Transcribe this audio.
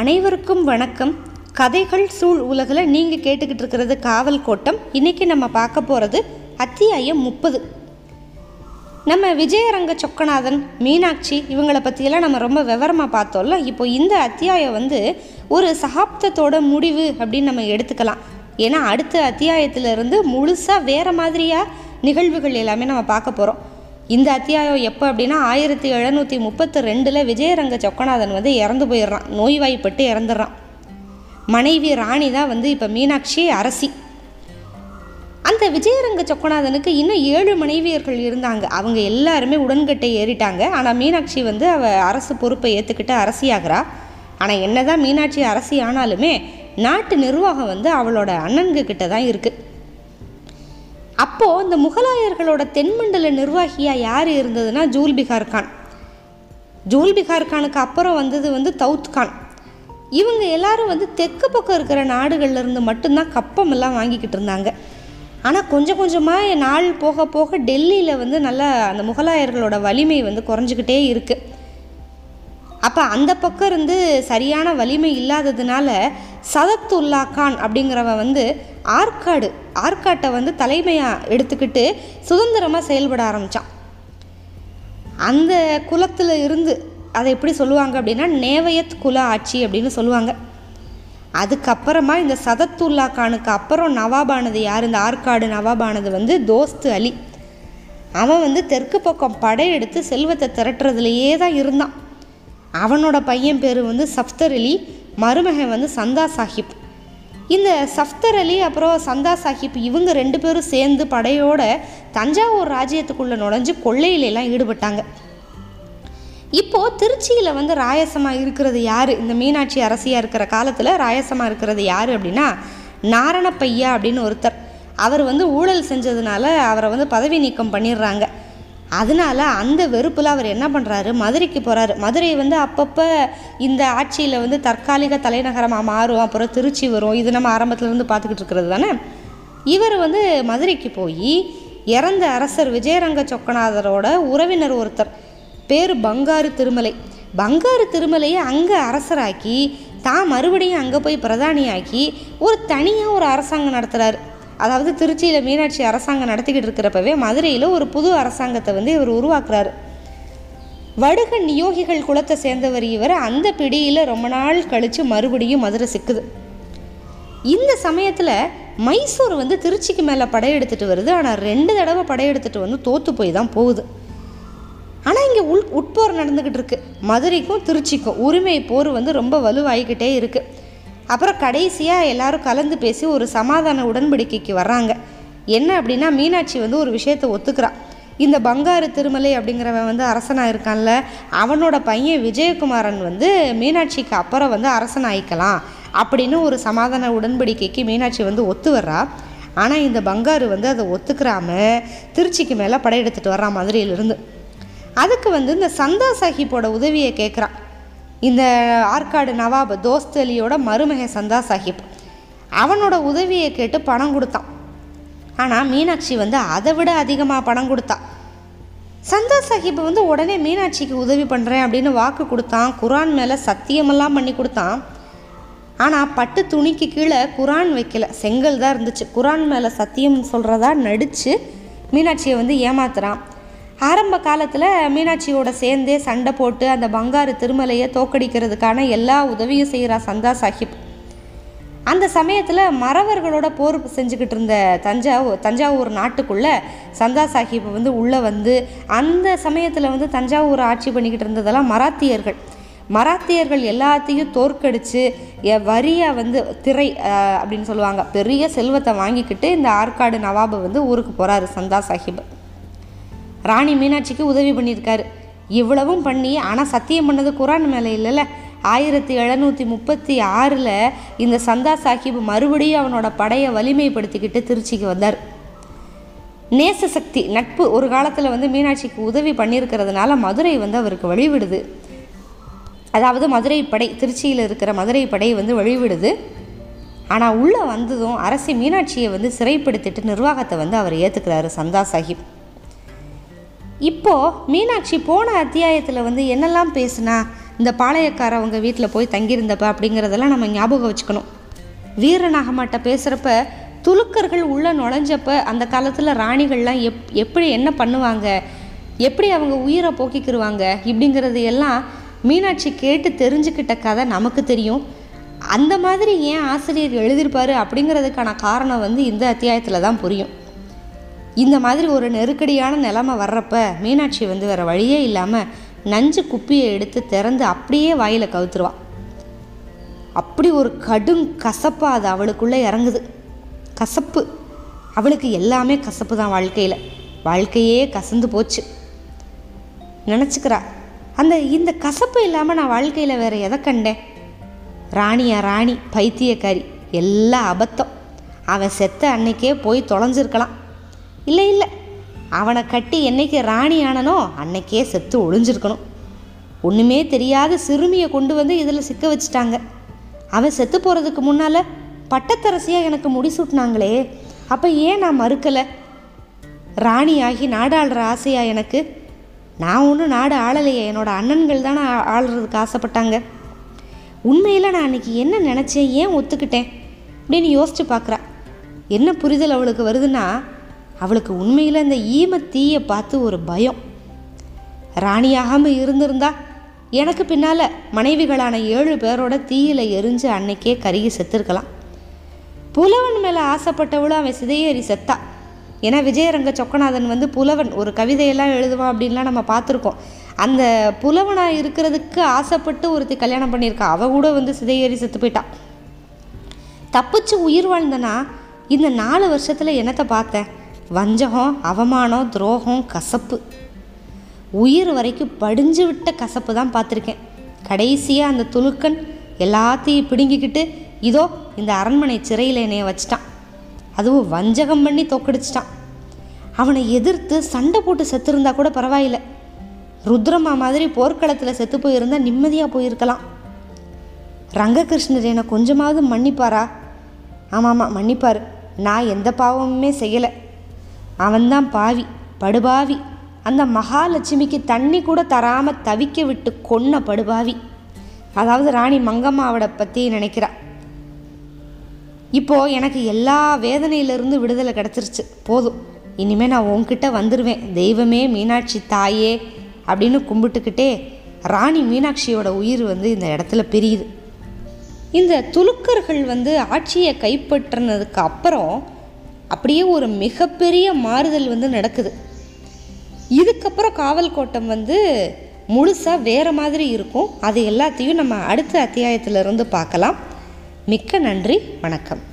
அனைவருக்கும் வணக்கம். கதைகள் சூழ் உலகில் நீங்கள் கேட்டுக்கிட்டு இருக்கிறது காவல் கோட்டம். இன்றைக்கி நம்ம பார்க்க போகிறது அத்தியாயம் முப்பது. நம்ம விஜயரங்க சொக்கநாதன் மீனாட்சி இவங்களை பற்றியெல்லாம் நம்ம ரொம்ப விவரமாக பார்த்தோம்ல. இப்போ இந்த அத்தியாயம் வந்து ஒரு சகாப்தத்தோட முடிவு அப்படின்னு நம்ம எடுத்துக்கலாம். ஏன்னா அடுத்த அத்தியாயத்திலிருந்து முழுசாக வேறு மாதிரியாக நிகழ்வுகள் எல்லாமே நம்ம பார்க்க போகிறோம் இந்த அத்தியாயம் எப்போ அப்படின்னா ஆயிரத்தி எழுநூற்றி முப்பத்தி ரெண்டில் விஜயரங்க சொக்கநாதன் வந்து இறந்து போயிடுறான். நோய்வாய்ப்பட்டு இறந்துடுறான். மனைவி ராணி தான் வந்து இப்போ மீனாட்சி அரசி. அந்த விஜயரங்க சொக்கநாதனுக்கு இன்னும் ஏழு மனைவியர்கள் இருந்தாங்க. அவங்க எல்லாருமே உடன்கட்டை ஏறிட்டாங்க. ஆனால் மீனாட்சி வந்து அவ அரசு பொறுப்பை ஏற்றுக்கிட்டு அரசியாகிறா. ஆனால் என்னதான் மீனாட்சி அரசி ஆனாலுமே நாட்டு நிர்வாகம் வந்து அவளோட அண்ணன்கு கிட்ட தான் இருக்குது அப்போது இந்த முகலாயர்களோட தென்மண்டல நிர்வாகியாக யார் இருந்ததுன்னா ஜூல்பிகார் கான். ஜூல்பிகார் கானுக்கு அப்புறம் வந்தது வந்து தவுத் கான். இவங்க எல்லாரும் வந்து தெற்கு பக்கம் இருக்கிற நாடுகள்ல இருந்து மட்டும்தான் கப்பம் எல்லாம் வாங்கிக்கிட்டு இருந்தாங்க. ஆனால் கொஞ்சம் கொஞ்சமாக நாள் போக போக டெல்லியில் வந்து நல்லா அந்த முகலாயர்களோட வலிமை வந்து குறைஞ்சிக்கிட்டே இருக்குது அப்போ அந்த பக்கம் இருந்து சரியான வலிமை இல்லாததுனால சதத்துல்லா கான் அப்படிங்கிறவன் வந்து ஆற்காடு ஆற்காட்டை வந்து தலைமையாக எடுத்துக்கிட்டு சுதந்திரமாக செயல்பட ஆரம்பித்தான் அந்த குலத்தில் இருந்து அதை எப்படி சொல்லுவாங்க அப்படின்னா நேவயத் குல ஆட்சி அப்படின்னு சொல்லுவாங்க. அதுக்கப்புறமா இந்த சதத்துல்லா கானுக்கு அப்புறம் நவாபானது யார்? இந்த ஆற்காடு நவாபானது வந்து தோஸ்து அலி. அவன் வந்து தெற்கு பக்கம் படையெடுத்து செல்வத்தை திரட்டுறதுலையே தான் இருந்தான். அவனோட பையன் பேர் வந்து சஃப்தர் அலி மருமகன் வந்து சந்தா சாஹிப். இந்த சஃப்தர் அலி அப்புறம் சந்தா சாஹிப் இவங்க ரெண்டு பேரும் சேர்ந்து படையோட தஞ்சாவூர் ராஜ்யத்துக்குள்ளே நுழைஞ்சு கொள்ளையிலெல்லாம் ஈடுபட்டாங்க. இப்போது திருச்சியில் வந்து ராயசமாக இருக்கிறது யார்? இந்த மீனாட்சி அரசியாக இருக்கிற காலத்தில் ராயசமாக இருக்கிறது யார் அப்படின்னா நாரணப்பையா அப்படின்னு ஒருத்தர். அவர் வந்து ஊழல் செஞ்சதுனால அவரை வந்து பதவி நீக்கம் பண்ணிடுறாங்க. அதனால அந்த வெறுப்பில் அவர் என்ன பண்ணுறாரு மதுரைக்கு போகிறாரு மதுரை வந்து அப்பப்போ இந்த ஆட்சியில் வந்து தற்காலிக தலைநகரமாக மாறும். அப்புறம் திருச்சி வரும். இது நம்ம ஆரம்பத்துலேருந்து பார்த்துக்கிட்டு இருக்கிறது தானே? இவர் வந்து மதுரைக்கு போய் இறந்த அரசர் விஜயரங்க சொக்கநாதரோட உறவினர் ஒருத்தர். பேர் பங்காரு திருமலை. பங்காரு திருமலையை அங்கே அரசராக்கி தான் மறுபடியும் அங்கே போய் பிரதானியாக்கி ஒரு தனியாக ஒரு அரசாங்கம் நடத்துகிறாரு அதாவது திருச்சியில் மீனாட்சி அரசாங்கம் நடத்திக்கிட்டு இருக்கிறப்பவே மதுரையில் ஒரு புது அரசாங்கத்தை வந்து இவர் உருவாக்குறாரு. வடுக நியோகிகள் குலத்தை சேர்ந்தவர் இவர். அந்த பிடியில் ரொம்ப நாள் கழித்து மறுபடியும் மதுரை சிக்குது. இந்த சமயத்தில் மைசூர் வந்து திருச்சிக்கு மேலே படையெடுத்துட்டு வருது. ஆனால் ரெண்டு தடவை படையெடுத்துட்டு வந்து தோற்று போய் தான் போகுது. ஆனால் இங்கே உள் உட்போர் நடந்துக்கிட்டு இருக்குது மதுரைக்கும் திருச்சிக்கும் உரிமை போர் வந்து ரொம்ப வலுவாகிக்கிட்டே இருக்குது அப்புறம் கடைசியாக எல்லாரும் கலந்து பேசி ஒரு சமாதான உடன்படிக்கைக்கு வர்றாங்க. என்ன அப்படின்னா மீனாட்சி வந்து ஒரு விஷயத்தை ஒத்துக்கிறான் இந்த பங்காரு திருமலை அப்படிங்கிறவன் வந்து அரசனாக இருக்கான்ல அவனோட பையன் விஜயகுமாரன் வந்து மீனாட்சிக்கு அப்புறம் வந்து அரசன் ஆயிக்கலாம் அப்படின்னு ஒரு சமாதான உடன்படிக்கைக்கு மீனாட்சி வந்து ஒத்து வர்றா. ஆனால் இந்த பங்காரு வந்து அதை ஒத்துக்கிறாம திருச்சிக்கு மேலே படையெடுத்துட்டு வர்றான் மதுரையிலிருந்து. அதுக்கு வந்து இந்த சந்தா சாஹிப்போட உதவியை கேட்குறான் இந்த ஆற்காடு நவாப் தோஸ்த் அலியோட மருமக சந்தா சாஹிப். அவனோட உதவியை கேட்டு பணம் கொடுத்தான். ஆனால் மீனாட்சி வந்து அதை விட அதிகமாக பணம் கொடுத்தா. சந்தா சாஹிப் வந்து உடனே மீனாட்சிக்கு உதவி பண்ணுறேன் அப்படின்னு வாக்கு கொடுத்தான். குரான் மேலே சத்தியமெல்லாம் பண்ணி கொடுத்தான். ஆனால் பட்டு துணிக்கு கீழே குரான் வைக்கல. செங்கல் தான் இருந்துச்சு. குரான் மேலே சத்தியம் சொல்கிறதா நடித்து மீனாட்சியை வந்து ஏமாத்துறான். ஆரம்ப காலத்தில் மீனாட்சியோட சேர்ந்தே சண்டை போட்டு அந்த பங்காரு திருமலையை தோக்கடிக்கிறதுக்கான எல்லா உதவியும் செய்கிறா சந்தா சாஹிப். அந்த சமயத்தில் மறவர்களோட போர் செஞ்சுக்கிட்டு இருந்த தஞ்சாவூர் தஞ்சாவூர் நாட்டுக்குள்ளே சந்தா சாஹிப் வந்து உள்ளே வந்து அந்த சமயத்தில் வந்து தஞ்சாவூர் ஆட்சி பண்ணிக்கிட்டு இருந்ததெல்லாம் மராத்தியர்கள். மராத்தியர்கள் எல்லாத்தையும் தோற்கடித்து வரியாக வந்து திரை அப்படின்னு சொல்லுவாங்க. பெரிய செல்வத்தை வாங்கிக்கிட்டு இந்த ஆற்காடு நவாபு வந்து ஊருக்கு போகிறாரு சந்தா சாஹிப். ராணி மீனாட்சிக்கு உதவி பண்ணியிருக்காரு. இவ்வளவும் பண்ணி ஆனால் சத்தியம் பண்ணது குரான் மேலே இல்லைல்ல. ஆயிரத்தி எழுநூற்றி முப்பத்தி ஆறில் இந்த சந்தா சாஹிப் மறுபடியும் அவனோட படையை வலிமைப்படுத்திக்கிட்டு திருச்சிக்கு வந்தார். நேச சக்தி நட்பு ஒரு காலத்தில் வந்து மீனாட்சிக்கு உதவி பண்ணியிருக்கிறதுனால மதுரை வந்து அவருக்கு வழிவிடுது. அதாவது மதுரை படை திருச்சியில் இருக்கிற மதுரை படை வந்து வழிவிடுது. ஆனால் உள்ளே வந்ததும் அரசி மீனாட்சியை வந்து சிறைப்படுத்திட்டு நிர்வாகத்தை வந்து அவர் ஏற்றுக்கிறாரு சந்தா சாஹிப். இப்போது மீனாட்சி போன அத்தியாயத்தில் வந்து என்னெல்லாம் பேசுனா இந்த பாளையக்காரவங்க வீட்டில் போய் தங்கியிருந்தப்ப அப்படிங்கிறதெல்லாம் நம்ம ஞாபகம் வச்சுக்கணும். வீரநாகமாட்ட பேசுகிறப்ப துலுக்கர்கள் உள்ளே நுழைஞ்சப்ப அந்த காலத்தில் ராணிகள்லாம் எப் எப்படி என்ன பண்ணுவாங்க எப்படி அவங்க உயிரை போக்கிக்கிருவாங்க இப்படிங்கிறது எல்லாம் மீனாட்சி கேட்டு தெரிஞ்சுக்கிட்ட கதை நமக்கு தெரியும். அந்த மாதிரி ஏன் ஆசிரியர் எழுதியிருப்பாரு அப்படிங்கிறதுக்கான காரணம் வந்து இந்த அத்தியாயத்தில் தான் புரியும். இந்த மாதிரி ஒரு நெருக்கடியான நிலமை வர்றப்ப மீனாட்சி வந்து வேறு வழியே இல்லாமல் நஞ்சு குப்பியை எடுத்து திறந்து அப்படியே வாயில் கவுத்துருவா. அப்படி ஒரு கடும் கசப்பு அது அவளுக்குள்ளே இறங்குது. கசப்பு. அவளுக்கு எல்லாமே கசப்பு தான் வாழ்க்கையில். வாழ்க்கையே கசந்து போச்சு. நினச்சிக்கிறா அந்த இந்த கசப்பு இல்லாமல் நான் வாழ்க்கையில் வேற எதை கண்டேன்? ராணியா ராணி பைத்தியக்காரி எல்லாம் அபத்தம். அவன் செத்த அன்னைக்கே போய் தொலைஞ்சிருக்கலாம். இல்லை இல்லை. அவனை கட்டி என்னைக்கு ராணி ஆனனோ அன்னைக்கே செத்து ஒளிஞ்சிருக்கணும். ஒன்றுமே தெரியாத சிறுமியை கொண்டு வந்து இதில் சிக்க வச்சுட்டாங்க. அவன் செத்து போகிறதுக்கு முன்னால் பட்டத்தரசியாக எனக்கு முடிசூட்டினாங்களே அப்போ ஏன் நான் மறுக்கலை? ராணியாகி நாடாளுற ஆசையா எனக்கு? நான் ஒன்றும் நாடு ஆளலையே என்னோடய அண்ணன்கள் தானே ஆளுறதுக்கு ஆசைப்பட்டாங்க. உண்மையில் நான் அன்னைக்கு என்ன நினச்சேன் ஏன் ஒத்துக்கிட்டேன்? அப்படின்னு யோசிச்சு பார்க்குறா என்ன புரிதல் அவளுக்கு வருதுன்னா அவளுக்கு உண்மையில் அந்த ஈம தீயை பார்த்து ஒரு பயம். ராணியாகாமல் இருந்திருந்தா எனக்கு பின்னால் மனைவிகளான ஏழு பேரோட தீயில எரிஞ்சு அன்னைக்கே கருகி செத்துருக்கலாம். புலவன் மேலே ஆசைப்பட்டவளும் அவன் சிதையேறி செத்தா. ஏன்னா விஜயரங்க சொக்கநாதன் வந்து புலவன் ஒரு கவிதையெல்லாம் எழுதுவான் அப்படின்லாம் நம்ம பார்த்துருக்கோம். அந்த புலவனாக இருக்கிறதுக்கு ஆசைப்பட்டு ஒருத்தி கல்யாணம் பண்ணியிருக்கா. அவ கூட வந்து சிதையேறி செத்து போயிட்டான் தப்பிச்சு உயிர் வாழ்ந்தனா இந்த நாலு வருஷத்தில் என்னத்தை பார்த்தேன்? வஞ்சகம் அவமானம் துரோகம் கசப்பு. உயிர் வரைக்கும் படிஞ்சு விட்ட கசப்பு தான் பார்த்துருக்கேன். கடைசியாக அந்த துலுக்கன் எல்லாத்தையும் பிடுங்கிக்கிட்டு இதோ இந்த அரண்மனை சிறையில் என்னைய வச்சிட்டான். அதுவும் வஞ்சகம் பண்ணி தோக்கடிச்சிட்டான். அவனை எதிர்த்து சண்டை போட்டு செத்துருந்தா கூட பரவாயில்லை. ருத்ரமா மாதிரி போர்க்களத்தில் செத்து போயிருந்தா நிம்மதியாக போயிருக்கலாம். ரங்ககிருஷ்ணர் என்னை கொஞ்சமாவது மன்னிப்பாரா? ஆமாம் ஆமாம் மன்னிப்பார். நான் எந்த பாவமுமே செய்யலை. அவன்தான் பாவி படுபாவி. அந்த மகாலட்சுமிக்கு தண்ணி கூட தராமல் தவிக்க விட்டு கொன்ன படுபாவி. அதாவது ராணி மங்கம்மாவோட பற்றி நினைக்கிறா. இப்போ எனக்கு எல்லா வேதனையிலிருந்து விடுதலை கிடச்சிருச்சு. போதும். இனிமேல் நான் உன்கிட்ட வந்துடுவேன் தெய்வமே மீனாட்சி தாயே அப்படின்னு கும்பிட்டுக்கிட்டே ராணி மீனாட்சியோட உயிர் வந்து இந்த இடத்துல பிரியுது. இந்த துலுக்கர்கள் வந்து ஆட்சியை கைப்பற்றினதுக்கு அப்புறம் அப்படியே ஒரு மிகப்பெரிய மாறுதல் வந்து நடக்குது. இதுக்கப்புறம் காவல் கோட்டம் வந்து முழுசாக வேறு மாதிரி இருக்கும். அது எல்லாத்தையும் நம்ம அடுத்த அத்தியாயத்திலிருந்து பார்க்கலாம். மிக்க நன்றி. வணக்கம்.